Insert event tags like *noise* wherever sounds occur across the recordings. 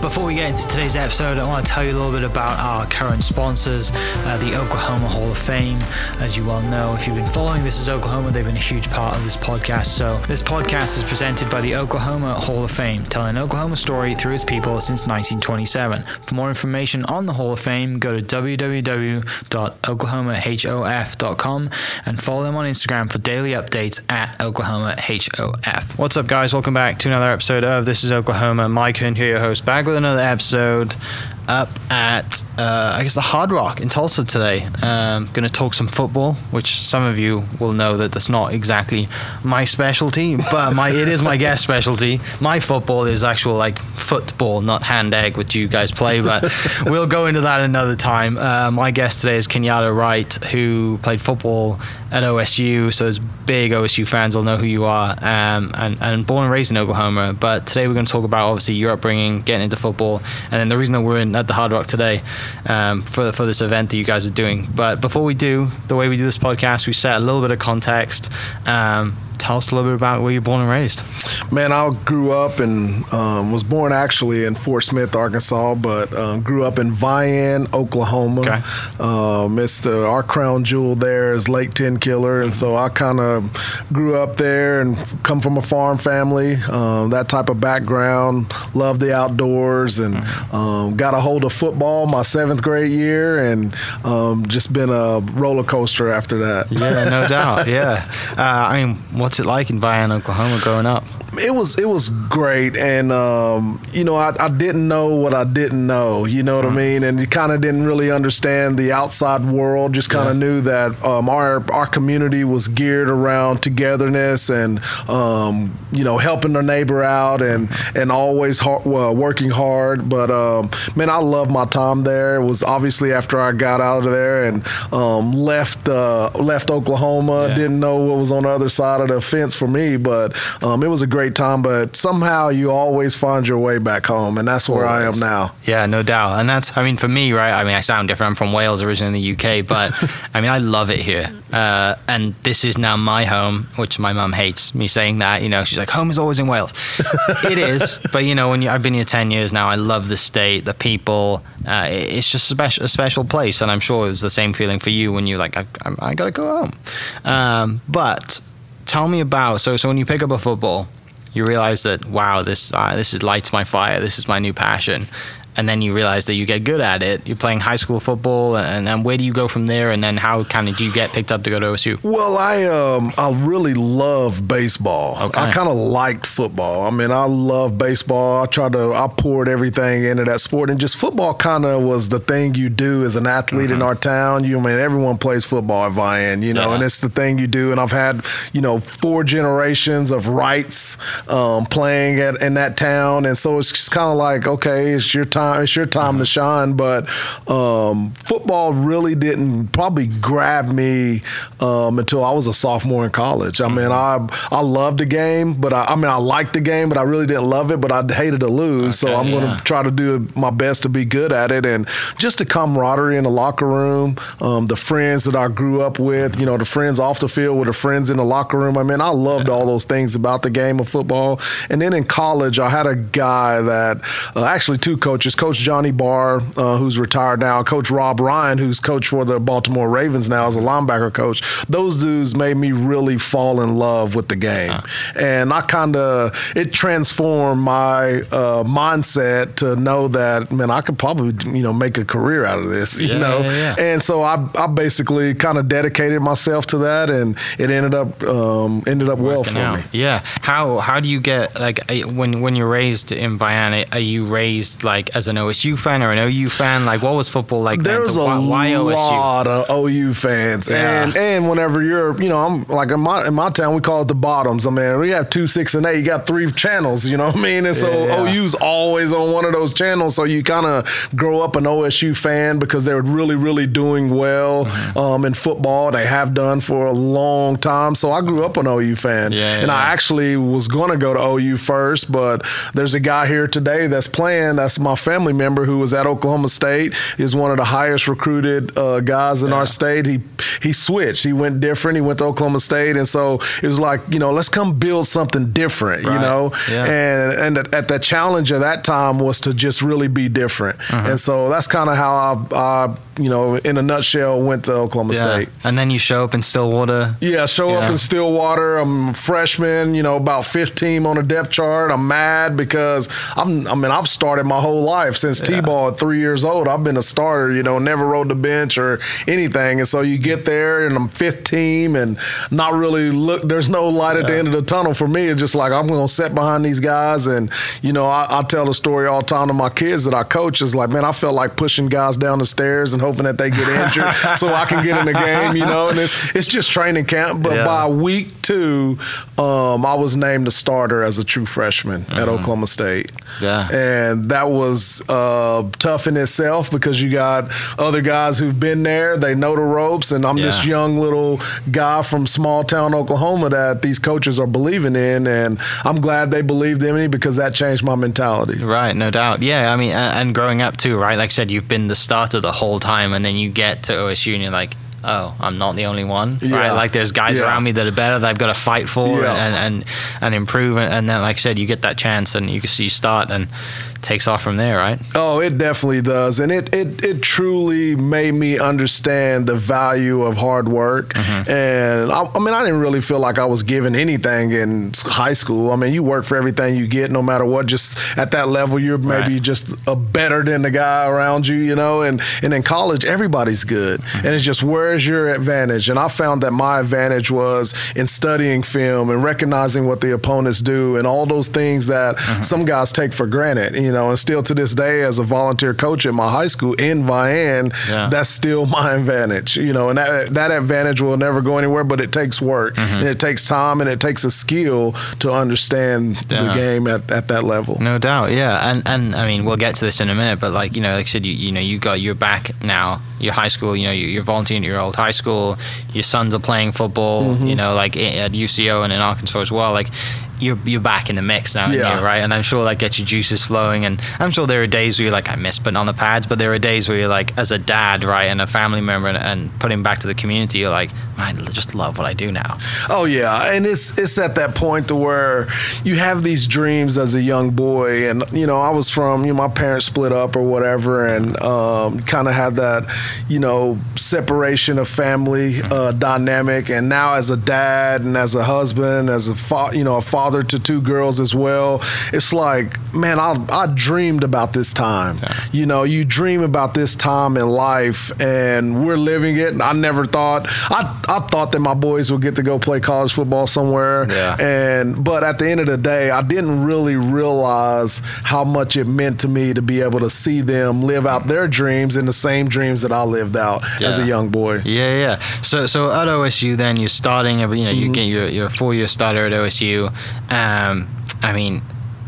Before we get into today's episode, I want to tell you a little bit about our current sponsors, uh, the Oklahoma Hall of Fame. As you well know, if you've been following This is Oklahoma, they've been a huge part of this podcast. So, this podcast is presented by the Oklahoma Hall of Fame, telling an Oklahoma story through its people since 1927. For more information on the Hall of Fame, go to www.oklahomahof.com and follow them on Instagram for daily updates at OklahomaHOF. What's up, guys? Welcome back to another episode of This is Oklahoma. Mike Hearn here, your host, back with another episode up at uh, I guess the Hard Rock in Tulsa today. Um, going to talk some football, which some of you will know that that's not exactly my specialty, but my it is my guest specialty. My football is actual like football, not hand egg, which you guys play. But *laughs* we'll go into that another time. Uh, my guest today is Kenyatta Wright, who played football at OSU, so as big OSU fans will know who you are, um, and, and born and raised in Oklahoma. But today we're going to talk about obviously your upbringing, getting into football, and then the reason that we're in at the Hard Rock today um, for for this event that you guys are doing. But before we do, the way we do this podcast, we set a little bit of context. Um, tell us a little bit about where you're born and raised. Man, I grew up and um, was born actually in Fort Smith, Arkansas, but um, grew up in Vian, Oklahoma. Okay. Um, it's the our crown jewel there is Lake Tenkiller, and so I kind of grew up there and come from a farm family, um, that type of background. Love the outdoors and um, got a hold of football my seventh grade year, and um, just been a roller coaster after that. Yeah, no *laughs* doubt. Yeah, uh, I mean, what's it like in Vian, Oklahoma, growing up? It was it was great. And um, you know I, I didn't know what I didn't know you know what I mean? And you kind of didn't really understand the outside world just kind of Yeah. knew that um, our our community was geared around togetherness and um, you know helping our neighbor out and and always hard, well, working hard. But um, man I love my time there. It was obviously after I got out of there and um, left uh, left Oklahoma. Yeah. didn't know what was on the other side of the fence for me, but um, it was a great time. But somehow you always find your way back home, and that's where I am now. Yeah, no doubt. And that's, I mean, for me, right? I mean, I sound different. I'm from Wales, originally in the UK, *laughs* but I mean, I love it here. Uh, and this is now my home, which my mum hates me saying that. You know, she's like, home is always in Wales. it *laughs* is. But, you know, when you, I've been here 10 years now, I love the state, the people. Uh, it's just a special, a special place. And I'm sure it's the same feeling for you when you're like, I, I, I got to go home. Um, but tell me about, so, so when you pick up a football, you realize that wow this uh, this is lights my fire. This is my new passion and then you realize that you get good at it you're playing high school football and then where do you go from there and then how kind of do you get picked up to go to OSU Well, I um I really love baseball. Okay. I kind of liked football. I mean, I love baseball. I tried to I poured everything into that sport, and just football kind of was the thing you do as an athlete in our town. You I mean everyone plays football at Vian, you know, Yeah. and it's the thing you do. And I've had you know four generations of Wrights um, playing at in that town, and so it's just kind of like okay, it's your time. It's your time to shine. But um, football really didn't probably grab me um, until I was a sophomore in college. I mean, I I loved the game, but I, I mean, I liked the game, but I really didn't love it. But I hated to lose, so I'm going to try to do my best to be good at it, and just the camaraderie in the locker room, um, the friends that I grew up with, you know, the friends off the field with the friends in the locker room. I mean, I loved all those things about the game of football. And then in college, I had a guy that uh, actually two coaches, Coach Johnny Barr, uh, who's retired now, Coach Rob Ryan, who's coach for the Baltimore Ravens now as a linebacker coach. Those dudes made me really fall in love with the game, and I kind of it transformed my uh, mindset to know that man, I could probably you know make a career out of this, you Yeah, know. yeah, yeah. And so I, I basically kind of dedicated myself to that, and it ended up um, ended up well Working for out. me. yeah how how do you get like when when you're raised in Viana are you raised like as an OSU fan or an OU fan? Like, what was football like? There was a why, why lot of OU fans, Yeah. and and whenever you're, you know, I'm like in my in my town, we call it the bottoms. I mean, we have two, six, and eight. You got three channels, you know what I mean? And so Yeah, yeah. OU's always on one of those channels, so you kind of grow up an OSU fan because they're really, really doing well Mm-hmm. um, in football. They have done for a long time. So I grew up an OU fan, and. I actually was going to go to OU first, but there's a guy here today that's playing. That's my family member who was at Oklahoma State. is one of the highest recruited uh, guys in Yeah. our state. He he switched. He went different. He went to Oklahoma State, and so it was like you know, let's come build something different. You know, Yeah. and and at- at the challenge of that time was to just really be different. Uh-huh. And so that's kind of how I, I you know, in a nutshell, went to Oklahoma Yeah. State. And then you show up in Stillwater. Yeah, show up Yeah. in Stillwater. I'm a freshman, you know, about 15 on the depth chart. I'm mad because I'm I mean, I've started my whole life since T-ball at 3 years old. I've been a starter, you know, never rode the bench or anything. And so you get there and I'm 15 and not really look there's no light at the end of the tunnel for me. It's just like I'm going to sit behind these guys and you know, I, I tell the story all the time to my kids that I coach is like, man, I felt like pushing guys down the stairs and hoping that they get injured *laughs* so I can get in the game, you know, and it's it's just training camp. But Yeah. by week two, um, I was named a starter as a true freshman at Oklahoma State. Mm-hmm. Yeah. And that was uh, tough in itself because you got other guys who've been there, they know the ropes, and I'm this young little guy from small town Oklahoma that these coaches are believing in. And I'm glad they believed in me because that changed my mentality. Right, no doubt. Yeah, I mean, and growing up too, right? Like I said, you've been the starter the whole time, and then you get to OSU and you're like, oh, I'm not the only one, Yeah. right? Like there's guys Yeah. around me that are better that I've got to fight for Yeah. and, and and improve, and, then like I said, you get that chance and you you start and takes off from there, right? Oh, it definitely does, and it it it truly made me understand the value of hard work. Mm-hmm. And I, I mean, I didn't really feel like I was given anything in high school. I mean, you work for everything you get, no matter what. Just at that level, you're maybe Right. just a better than the guy around you, you know. And and in college, everybody's good, mm-hmm. and it's just where's your advantage? And I found that my advantage was in studying film and recognizing what the opponents do, and all those things that mm-hmm. some guys take for granted, you know. And still to this day, as a volunteer coach at my high school in Vian, Yeah. that's still *laughs* my advantage, you know. And that that advantage will never go anywhere, but it takes work mm-hmm. and it takes time and it takes a skill to understand the game at, at that level. No doubt, yeah, and and I mean we'll get to this in a minute, but like you know, like I said, you, you know, you got you're back now. Your high school, you know, you're, volunteering at your old high school. Your sons are playing football, Mm-hmm. you know, like at UCO and in Arkansas as well. Like you're you're back in the mix now, Yeah. yeah. right? And I'm sure that gets your juices flowing. And I'm sure there are days where you're like, I miss putting on the pads, but there are days where you're like, as a dad, right, and a family member, and, and putting back to the community, you're like, I just love what I do now. Oh yeah, and it's it's at that point to where you have these dreams as a young boy, and you know I was from you know my parents split up or whatever, and um, kind of had that you know separation of family uh, dynamic, and now as a dad and as a husband, as a fa- you know a father to two girls as well, it's like man, I I dreamed about this time. You know, you dream about this time in life, and we're living it. And I never thought I I thought that my boys would get to go play college football somewhere. Yeah. And but at the end of the day, I didn't really realize how much it meant to me to be able to see them live out their dreams and the same dreams that I lived out as a young boy. Yeah, yeah. So, so at OSU, then you're starting. every- You know, Mm-hmm. you get your your four year starter at OSU. Um, I mean,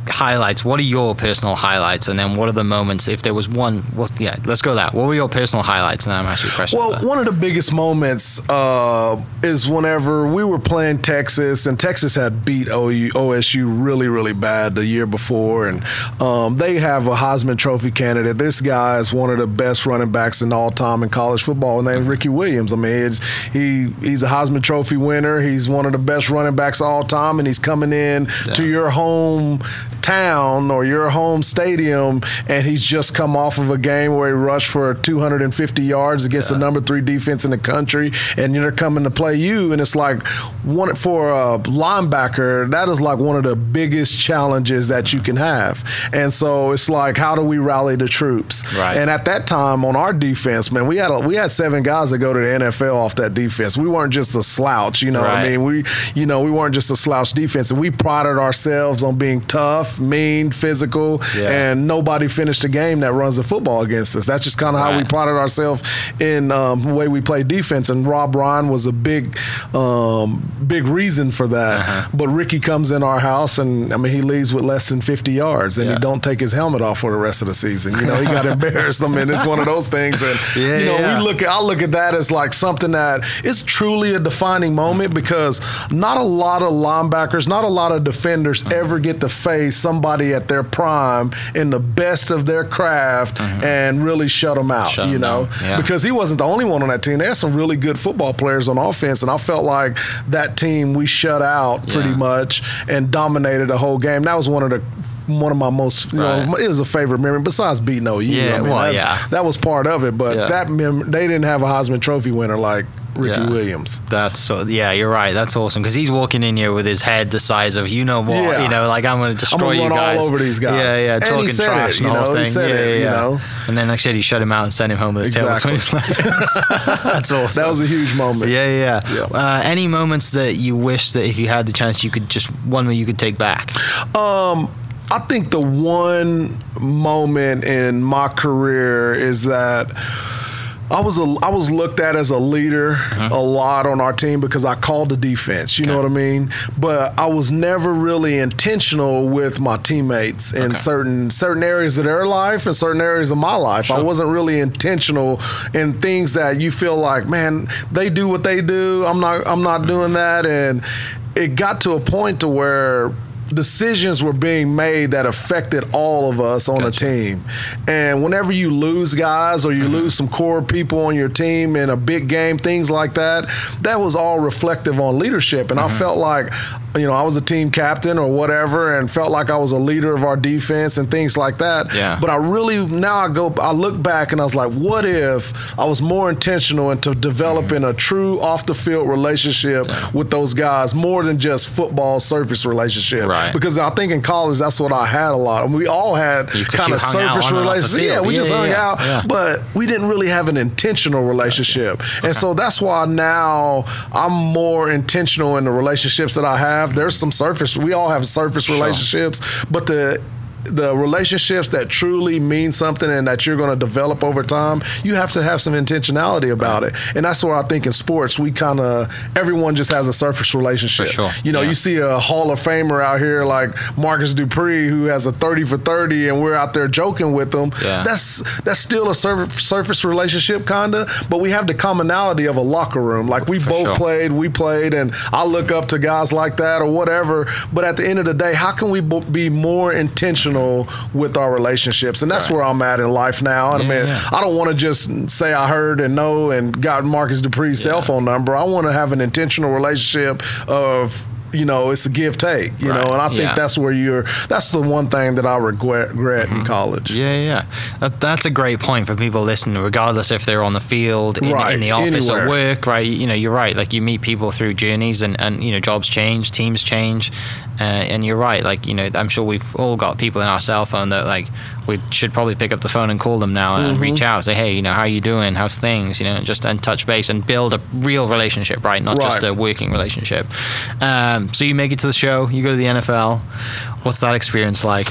highlights. What are your personal highlights? And then what are the moments? If there was one, well, yeah, let's go that. What were your personal highlights? And then I'm asking you a question. Well, one of the biggest moments uh, is whenever we were playing Texas, and Texas had beat OU, OSU really, really bad the year before, and um, they have a Heisman Trophy candidate. This guy is one of the best running backs in all time in college football, named Ricky Williams. I mean, it's, he he's a Heisman Trophy winner. He's one of the best running backs of all time, and he's coming in to your home town or your home stadium, and he's just come off of a game where he rushed for 250 yards against the number three defense in the country, and they're coming to play you, and it's like one for a linebacker. That is like one of the biggest challenges that you can have, and so it's like, how do we rally the troops? Right. And at that time on our defense, man, we had a, we had seven guys that go to the NFL off that defense. We weren't just a slouch, you know what I mean? We, you know, we weren't just a slouch defense, and we prided ourselves on being tough tough, mean, physical, Yeah. and nobody finished a game that runs the football against us. That's just kind of how we Right. prided ourselves in um, the way we play defense. And Rob Ryan was a big, um, big reason for that. Uh-huh. But Ricky comes in our house, and I mean, he leaves with less than 50 yards, and Yeah. he don't take his helmet off for the rest of the season. You know, he got *laughs* embarrassed. I mean, it's one of those things, and *laughs* Yeah, you know, we look at I look at that as like something that is truly a defining moment because not a lot of linebackers, not a lot of defenders ever get to face somebody at their prime in the best of their craft mm-hmm. and really shut them out. Shut you know, yeah. because he wasn't the only one on that team. They had some really good football players on offense, and I felt like that team we shut out pretty Yeah. much and dominated the whole game. That was one of the one of my most, you know, it was a favorite memory. Besides beating OU, Yeah, I mean, well, that's- yeah. that was part of it. But Yeah. that mem- they didn't have a Heisman Trophy winner like Ricky Yeah. Williams. That's so. Yeah, you're right. That's awesome because he's walking in here with his head the size of you know what. Yeah. You know, like I'm going to destroy you run all over these guys. Yeah, yeah. Talking trash it, and you know, he thing. said yeah, it, yeah, you know. And then like I said, he shut him out and sent him home with his Exactly. tail between his legs. *laughs* That's awesome. That was a huge moment. Yeah, yeah. Yeah. Uh, any moments that you wish that if you had the chance, you could just one where you could take back. Um, I think the one moment in my career is that I was a, I was looked at as a leader uh-huh. a lot on our team because I called the defense. You know what I mean? But I was never really intentional with my teammates in Okay. certain certain areas of their life and certain areas of my life. I wasn't really intentional in things that you feel like, man, they do what they do. I'm not I'm not mm-hmm. doing that, and it got to a point to where decisions were being made that affected all of us on a team. And whenever you lose guys or you mm-hmm. lose some core people on your team in a big game, things like that, that was all reflective on leadership. And I mm-hmm. felt like, you know, I was a team captain or whatever and felt like I was a leader of our defense and things like that. Yeah. But I really now I go I look back and I was like, what if I was more intentional into developing a true off the field relationship with those guys more than just football surface relationship. Right. Because I think in college that's what I had a lot. I mean, we all had kind of surface on and off the relationship. Yeah, we Yeah, just yeah, hung yeah. out, Yeah. but we didn't really have an intentional relationship. And so that's why now I'm more intentional in the relationships that I have. There's some surface. We all have surface relationships, but the the relationships that truly mean something and that you're going to develop over time, you have to have some intentionality about it. And that's where I think in sports we kind of everyone just has a surface relationship. Sure. You know, Yeah. you see a Hall of Famer out here like Marcus Dupree who has a 30 for 30 and we're out there joking with them. Yeah. That's that's still a sur- surface relationship kind of, but we have the commonality of a locker room. Like we For both sure. played, we played and I look up to guys like that or whatever, but at the end of the day, how can we be more intentional with our relationships? And that's Right. where I'm at in life now. And Yeah, I mean, yeah. I don't want to just say I heard and know and got Marcus Dupree's cell phone number. I want to have an intentional relationship of you know, it's a give take, you Right, know, and I think yeah. that's where you're. That's the one thing that I regret, regret in college. Yeah, yeah. That, that's a great point for people listening, regardless if they're on the field, in, Right, in the office, anywhere. at work, right? You know, you're right. Like, you meet people through journeys and, and you know, jobs change, teams change. Uh, and you're right. Like, you know, I'm sure we've all got people in our cell phone that, like, we should probably pick up the phone and call them now and Mm-hmm. reach out, say, hey, you know, how you doing? How's things? You know, and just and touch base and build a real relationship, right? Not just a working relationship. Um, so you make it to the show, you go to the NFL. What's that experience like?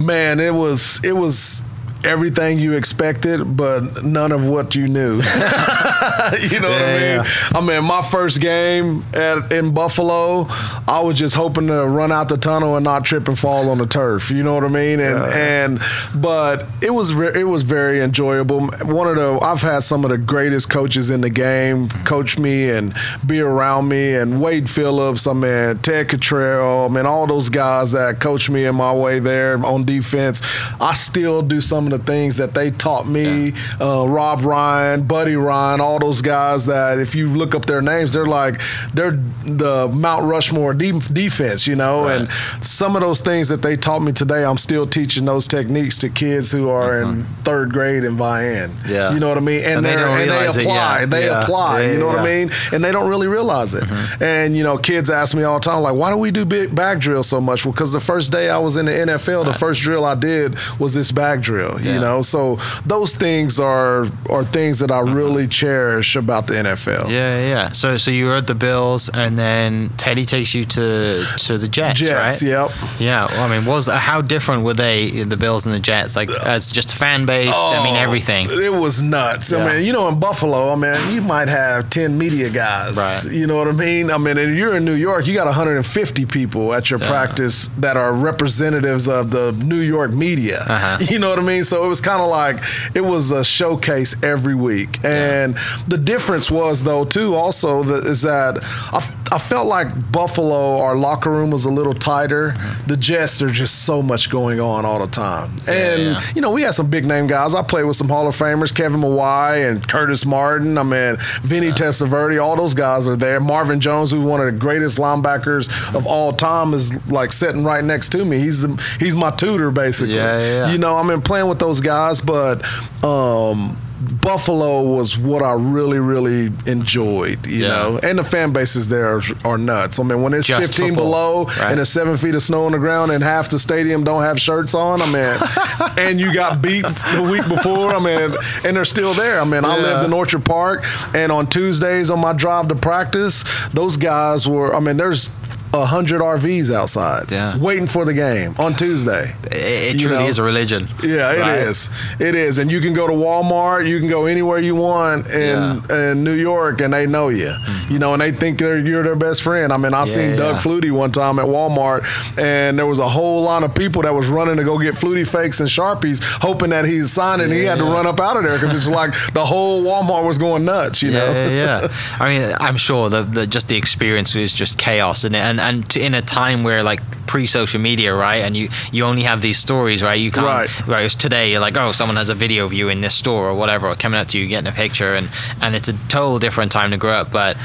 Man, it was it was everything you expected, but none of what you knew. *laughs* you know what I Yeah, mean? I mean, my first game at in Buffalo, I was just hoping to run out the tunnel and not trip and fall on the turf. You know what I mean? And and but it was ve- it was very enjoyable. One of the I've had some of the greatest coaches in the game coach me and be around me, and Wade Phillips. I mean, Ted Cottrell. I mean, all those guys that coached me in my way there on defense. I still do some of the things that they taught me. Uh, Rob Ryan, Buddy Ryan, all those guys that if you look up their names, they're like they're the Mount Rushmore de- defense, you know. Right. And some of those things that they taught me today, I'm still teaching those techniques to kids who are in third grade in Vian. Uh-huh. Yeah. you know what I mean. And, And they and they realize it apply. They Yeah. apply. Yeah, you know what I mean? And they don't really realize it. Mm-hmm. And you know, kids ask me all the time, like, why do we do big bag drill so much? Well, because the first day I was in the NFL, the first drill I did was this back drill. You know, so those things are are things that I really cherish about the NFL. Yeah, yeah, yeah. So, so you were at the Bills, and then Teddy takes you to to the Jets, Jets, right? yep. Yeah. Well, I mean, was how different were they, the Bills and the Jets? Like, as just fan based, I mean, Oh, everything. It was nuts. Yeah. I mean, you know, in Buffalo, I mean, you might have 10 media guys. Right. You know what I mean? I mean, and you're in New York, you got 150 people at your Yeah. practice that are representatives of the New York media. Uh-huh. *laughs* You know what I mean? So it was kind of like it was a showcase every week. And the difference was, though, too, also, that, is that I, I felt like Buffalo, our locker room was a little tighter. Uh-huh. The Jets are just so much going on all the time. And, yeah. you know, we had some big name guys. I played with some Hall of Famers, Kevin Mawae and Curtis Martin. I mean, Vinny Testaverde, all those guys are there. Marvin Jones, who's one of the greatest linebackers of all time, is like sitting right next to me. He's the he's my tutor basically. Yeah, yeah, yeah. You know, I mean, playing with those guys, but um Buffalo was what I really, really enjoyed, you Yeah. know, and the fan bases there are, are nuts. I mean, when it's Just 15 football, below right? and there's seven feet of snow on the ground and half the stadium don't have shirts on, I mean, *laughs* and you got beat the week before, I mean, and they're still there. I mean, I lived in Orchard Park, and on Tuesdays on my drive to practice, those guys were, I mean, there's a hundred RVs outside, Yeah. waiting for the game on Tuesday. It, it truly know? is a religion. Yeah, it is. right? It is, and you can go to Walmart. You can go anywhere you want in in New York, and they know you. Mm-hmm. You know, and they think they're, you're their best friend. I mean, I seen yeah. Doug Flutie one time at Walmart, and there was a whole line of people that was running to go get Flutie Flakes and sharpies, hoping that he's signing. He had to run up out of there because it's *laughs* like the whole Walmart was going nuts. You know. Yeah, yeah, yeah. *laughs* I mean, I'm sure the, the just the experience was just chaos, and and and to, in a time where like pre-social media, right? And you you only have these stories, right? You can't. Right. Right. It's today, you're like, oh, someone has a video of you in this store or whatever, or coming up to you, getting a picture, and and it's a total different time to grow up, but.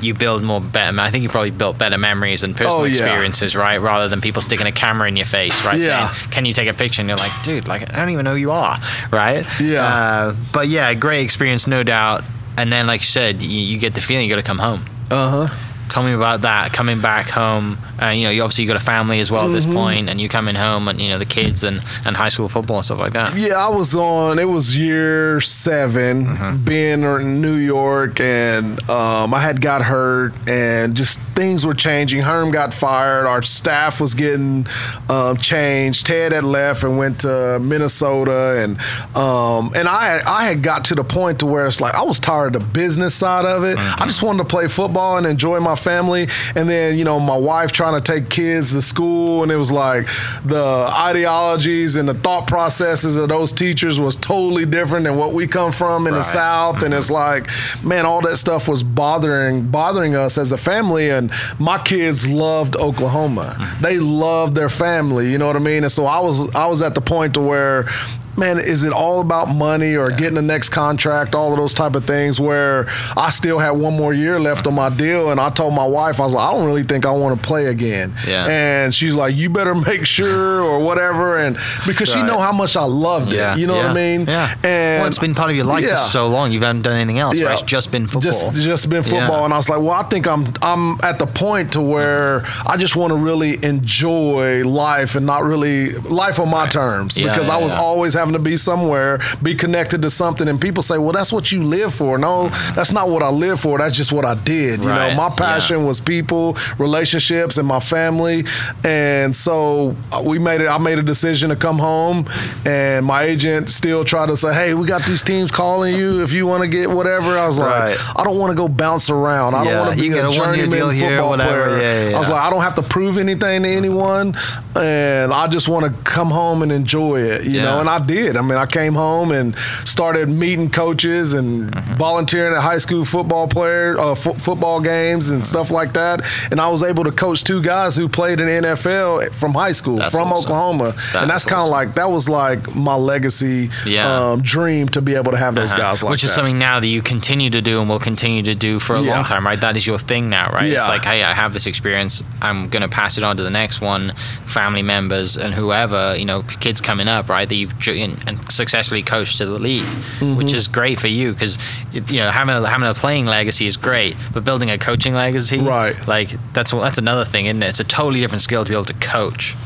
You build more better. I think you probably built better memories and personal Oh, yeah. experiences, right? Rather than people sticking a camera in your face, right? Yeah. Saying, "Can you take a picture?" And you're like, "Dude, like I don't even know who you are," right? Yeah. Uh, but yeah, great experience, no doubt. And then, like you said, you, you get the feeling you got to come home. Uh huh. Tell me about that. Coming back home, uh, you know, you obviously you got a family as well at this point, and you coming home, and you know the kids and, and high school football and stuff like that. Yeah, I was on. It was year 7 Mm-hmm. being in New York, and um, I had got hurt, and just things were changing. Herm got fired. Our staff was getting um, changed. Ted had left and went to Minnesota, and um, and I I had got to the point to where it's like I was tired of the business side of it. I just wanted to play football and enjoy my family, and then you know my wife trying to take kids to school, and it was like the ideologies and the thought processes of those teachers was totally different than what we come from in the Right. South, and it's mm-hmm. like, man, all that stuff was bothering bothering us as a family, and my kids loved Oklahoma. Mm-hmm. They loved their family, you know what I mean, and so I was I was at the point to where. Man, is it all about money or getting the next contract? All of those type of things. Where I still had one more year left on my deal, and I told my wife, I was like, I don't really think I want to play again. Yeah. And she's like, you better make sure or whatever, and because she know how much I loved it. Yeah, You know what I mean? Yeah. And well, it's been part of your life Yeah. for so long. You haven't done anything else, right? It's just been football. Just, just been football, Yeah. and I was like, well, I think I'm I'm at the point to where I just want to really enjoy life and not really life on my terms Yeah, because yeah, I was yeah. always having to be somewhere, be connected to something, and people say, well, that's what you live for. No, that's not what I live for. That's just what I did. You Right, know, my yeah. passion was people, relationships, and my family, and so uh, we made it. I made a decision to come home, and my agent still tried to say, hey, we got these teams calling you if you want to get whatever. I was like, Right. I don't want to go bounce around. I Yeah, don't want to be a journeyman deal here, football whatever. player. Yeah, yeah, I was like, I don't have to prove anything to anyone, and I just want to come home and enjoy it, you Yeah. know. And I did. I mean, I came home and started meeting coaches and Mm-hmm. volunteering at high school football player uh, fo- football games and stuff like that. And I was able to coach two guys who played in the NFL from high school That's from awesome. Oklahoma, That and that's kind of awesome. like that was like my legacy Yeah. um, dream to be able to have those Uh-huh. guys like Which is that. something now that you continue to do and will continue to do for a Yeah. long time, right? That is your thing now, right? It's like, hey, I have this experience. I'm going to pass it on to the next one, family members and whoever, you know, kids coming up, right? That you've dr- and and successfully coached to the league, Mm-hmm. which is great for you because, you know, having a, having a playing legacy is great, but building a coaching legacy, Right. Like, that's that's another thing, isn't it? It's a totally different skill to be able to coach.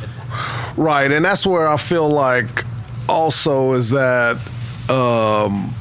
Right, and that's where I feel like also is that um,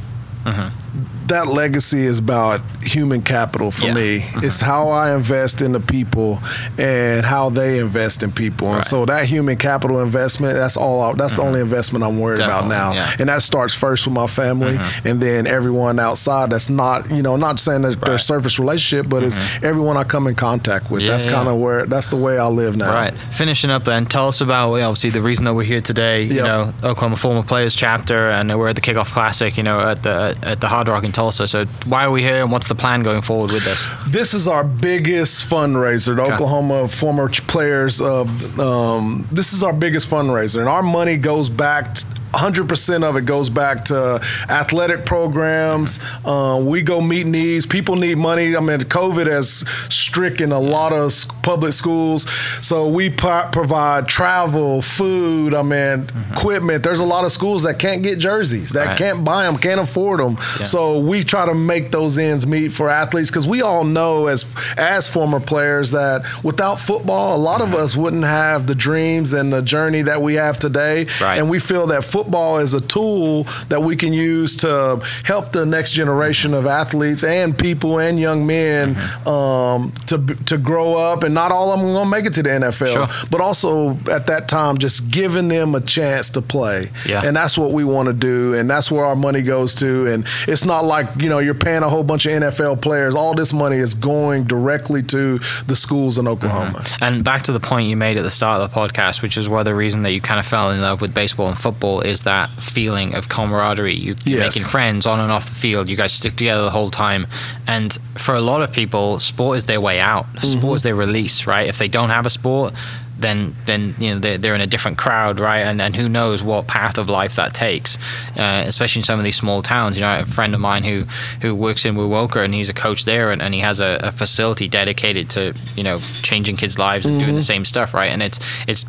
that legacy is about human capital for Yeah. me. Mm-hmm. It's how I invest in the people and how they invest in people. And so that human capital investment, that's all. I, that's the mm-hmm. only investment I'm worried about now. yeah. And that starts first with my family, mm-hmm. and then everyone outside. That's not you know not saying that Right. there's surface relationship, but it's everyone I come in contact with. Yeah, that's kind of where that's the way I live now. Right. Finishing up then, tell us about well, obviously the reason that we're here today. You know, Oklahoma Former Players Chapter, and we're at the Kickoff Classic. You know, at the at the Hard Rock in Tulsa. So why are we here, and what's the plan going forward with this? This is our biggest fundraiser. The Okay. Oklahoma former players. Uh, um, this is our biggest fundraiser, and our money goes back. t- 100% of it goes back to athletic programs. Uh, we go meet needs. People need money. I mean, COVID has stricken a lot of public schools. So we pro- provide travel, food, I mean, equipment. There's a lot of schools that can't get jerseys, that Right. can't buy them, can't afford them. Yeah. So we try to make those ends meet for athletes because we all know as as former players that without football, a lot of us wouldn't have the dreams and the journey that we have today. Right. And we feel that football is a tool that we can use to help the next generation of athletes and people and young men Mm-hmm. um, to to grow up. And not all of them are gonna make it to the NFL, Sure. but also at that time just giving them a chance to play. Yeah. And that's what we want to do, and that's where our money goes to. And it's not like you know you're paying a whole bunch of NFL players. All this money is going directly to the schools in Oklahoma. And back to the point you made at the start of the podcast, which is why the reason that you kind of fell in love with baseball and football is that feeling of camaraderie. You, you're Yes. making friends on and off the field. You guys stick together the whole time. And for a lot of people, sport is their way out. Mm-hmm. Sport is their release, right? If they don't have a sport, then then you know they're, they're in a different crowd, right? And and who knows what path of life that takes, uh, especially in some of these small towns. You know, I have a friend of mine who who works in Wewoka and he's a coach there, and, and he has a, a facility dedicated to you know changing kids' lives and doing the same stuff, right? And it's it's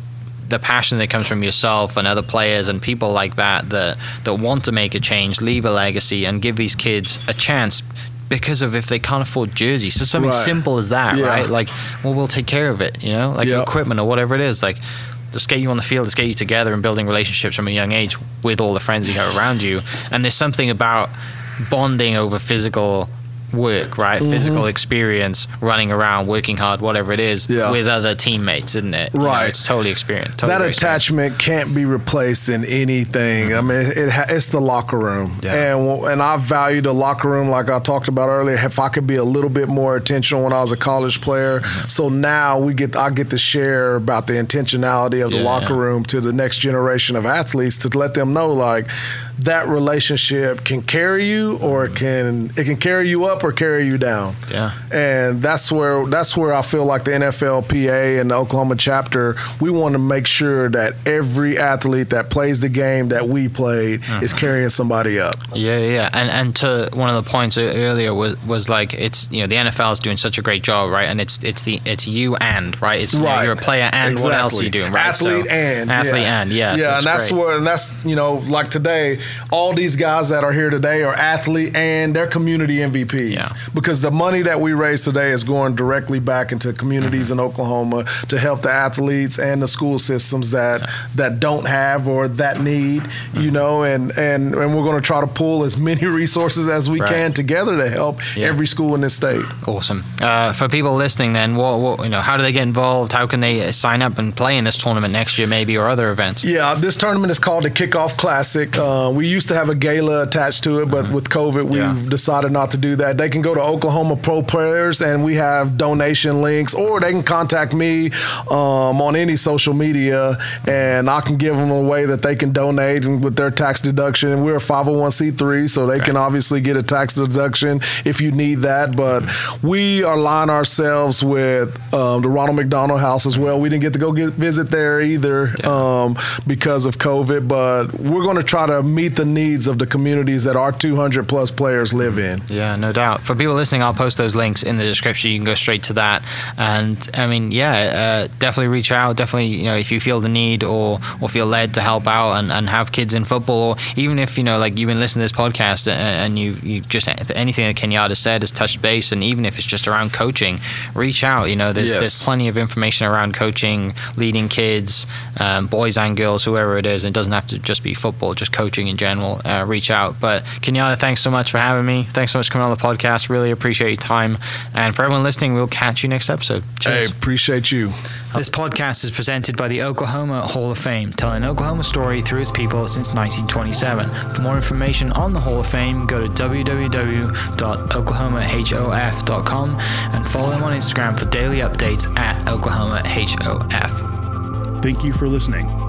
the passion that comes from yourself and other players and people like that that that want to make a change, leave a legacy, and give these kids a chance. Because of if they can't afford jerseys, so something Right. simple as that, Yeah. right? Like, well, we'll take care of it, you know, like Yeah. equipment or whatever it is. Like, just get you on the field, just get you together and building relationships from a young age with all the friends you have around you. And there's something about bonding over physical work, right? Mm-hmm. Physical experience, running around, working hard, whatever it is, Yeah. with other teammates, isn't it? You know, Right. it's totally experience. Totally that experience. attachment can't be replaced in anything. I mean, it, ha- it's the locker room, Yeah. and and I value the locker room like I talked about earlier. If I could be a little bit more intentional when I was a college player, Mm-hmm. so now we get I get to share about the intentionality of the Yeah, locker room to the next generation of athletes to let them know like that relationship can carry you or it can it can carry you up or carry you down. Yeah. And that's where that's where I feel like the NFLPA and the Oklahoma chapter, we want to make sure that every athlete that plays the game that we played is mm-hmm. carrying somebody up. Yeah, yeah, and and to one of the points earlier was was like it's you know the NFL is doing such a great job, right? And it's it's the it's you and right. It's you know, Right. you're a player and what else are you doing, right? Athlete So- and athlete yeah. and yeah, yeah, so and that's great. where and that's you know like today, all these guys that are here today are athlete and they're community MVPs Yeah. because the money that we raise today is going directly back into communities Mm-hmm. in Oklahoma to help the athletes and the school systems that that don't have or that need, Mm-hmm. you know, and and and we're going to try to pull as many *laughs* resources as we Right. can together to help Yeah. every school in this state. Awesome. Uh, for people listening, then, what, what you know, how do they get involved? How can they uh, sign up and play in this tournament next year, maybe, or other events? Yeah, this tournament is called the Kickoff Classic. Uh, we used to have a gala attached to it, but with COVID, we Yeah. decided not to do that. They can go to Oklahoma Pro Players, and we have donation links, or they can contact me um, on any social media, and I can give them a way that they can donate and with their tax deduction. And we're a 501c3, so they can obviously get a tax deduction if you need that. But we align ourselves with um, the Ronald McDonald House as well. We didn't get to go get, visit there either um, because of COVID, but we're going to try to meet the needs of the communities that our 200 plus players live in. Yeah, no doubt. For people listening, I'll post those links in the description. You can go straight to that. And I mean, yeah, uh, definitely reach out. Definitely, you know, if you feel the need or or feel led to help out and, and have kids in football, or even if you know, like you've been listening to this podcast and you you just anything that Kenyatta said has touched base, and even if it's just around coaching, reach out. You know, there's yes. there's plenty of information around coaching, leading kids, um, boys and girls, whoever it is. It doesn't have to just be football, just coaching in general. Uh, reach out. But Kenyatta, thanks so much for having me. Thanks so much for coming on the podcast. Really appreciate your time. And for everyone listening, we'll catch you next episode. Cheers. Hey, appreciate you. This podcast is presented by the Oklahoma Hall of Fame, telling Oklahoma story through its people since 1927. For more information on the Hall of Fame, go to www.oklahomahof.com and follow them on Instagram for daily updates at oklahomahof. Thank you for listening.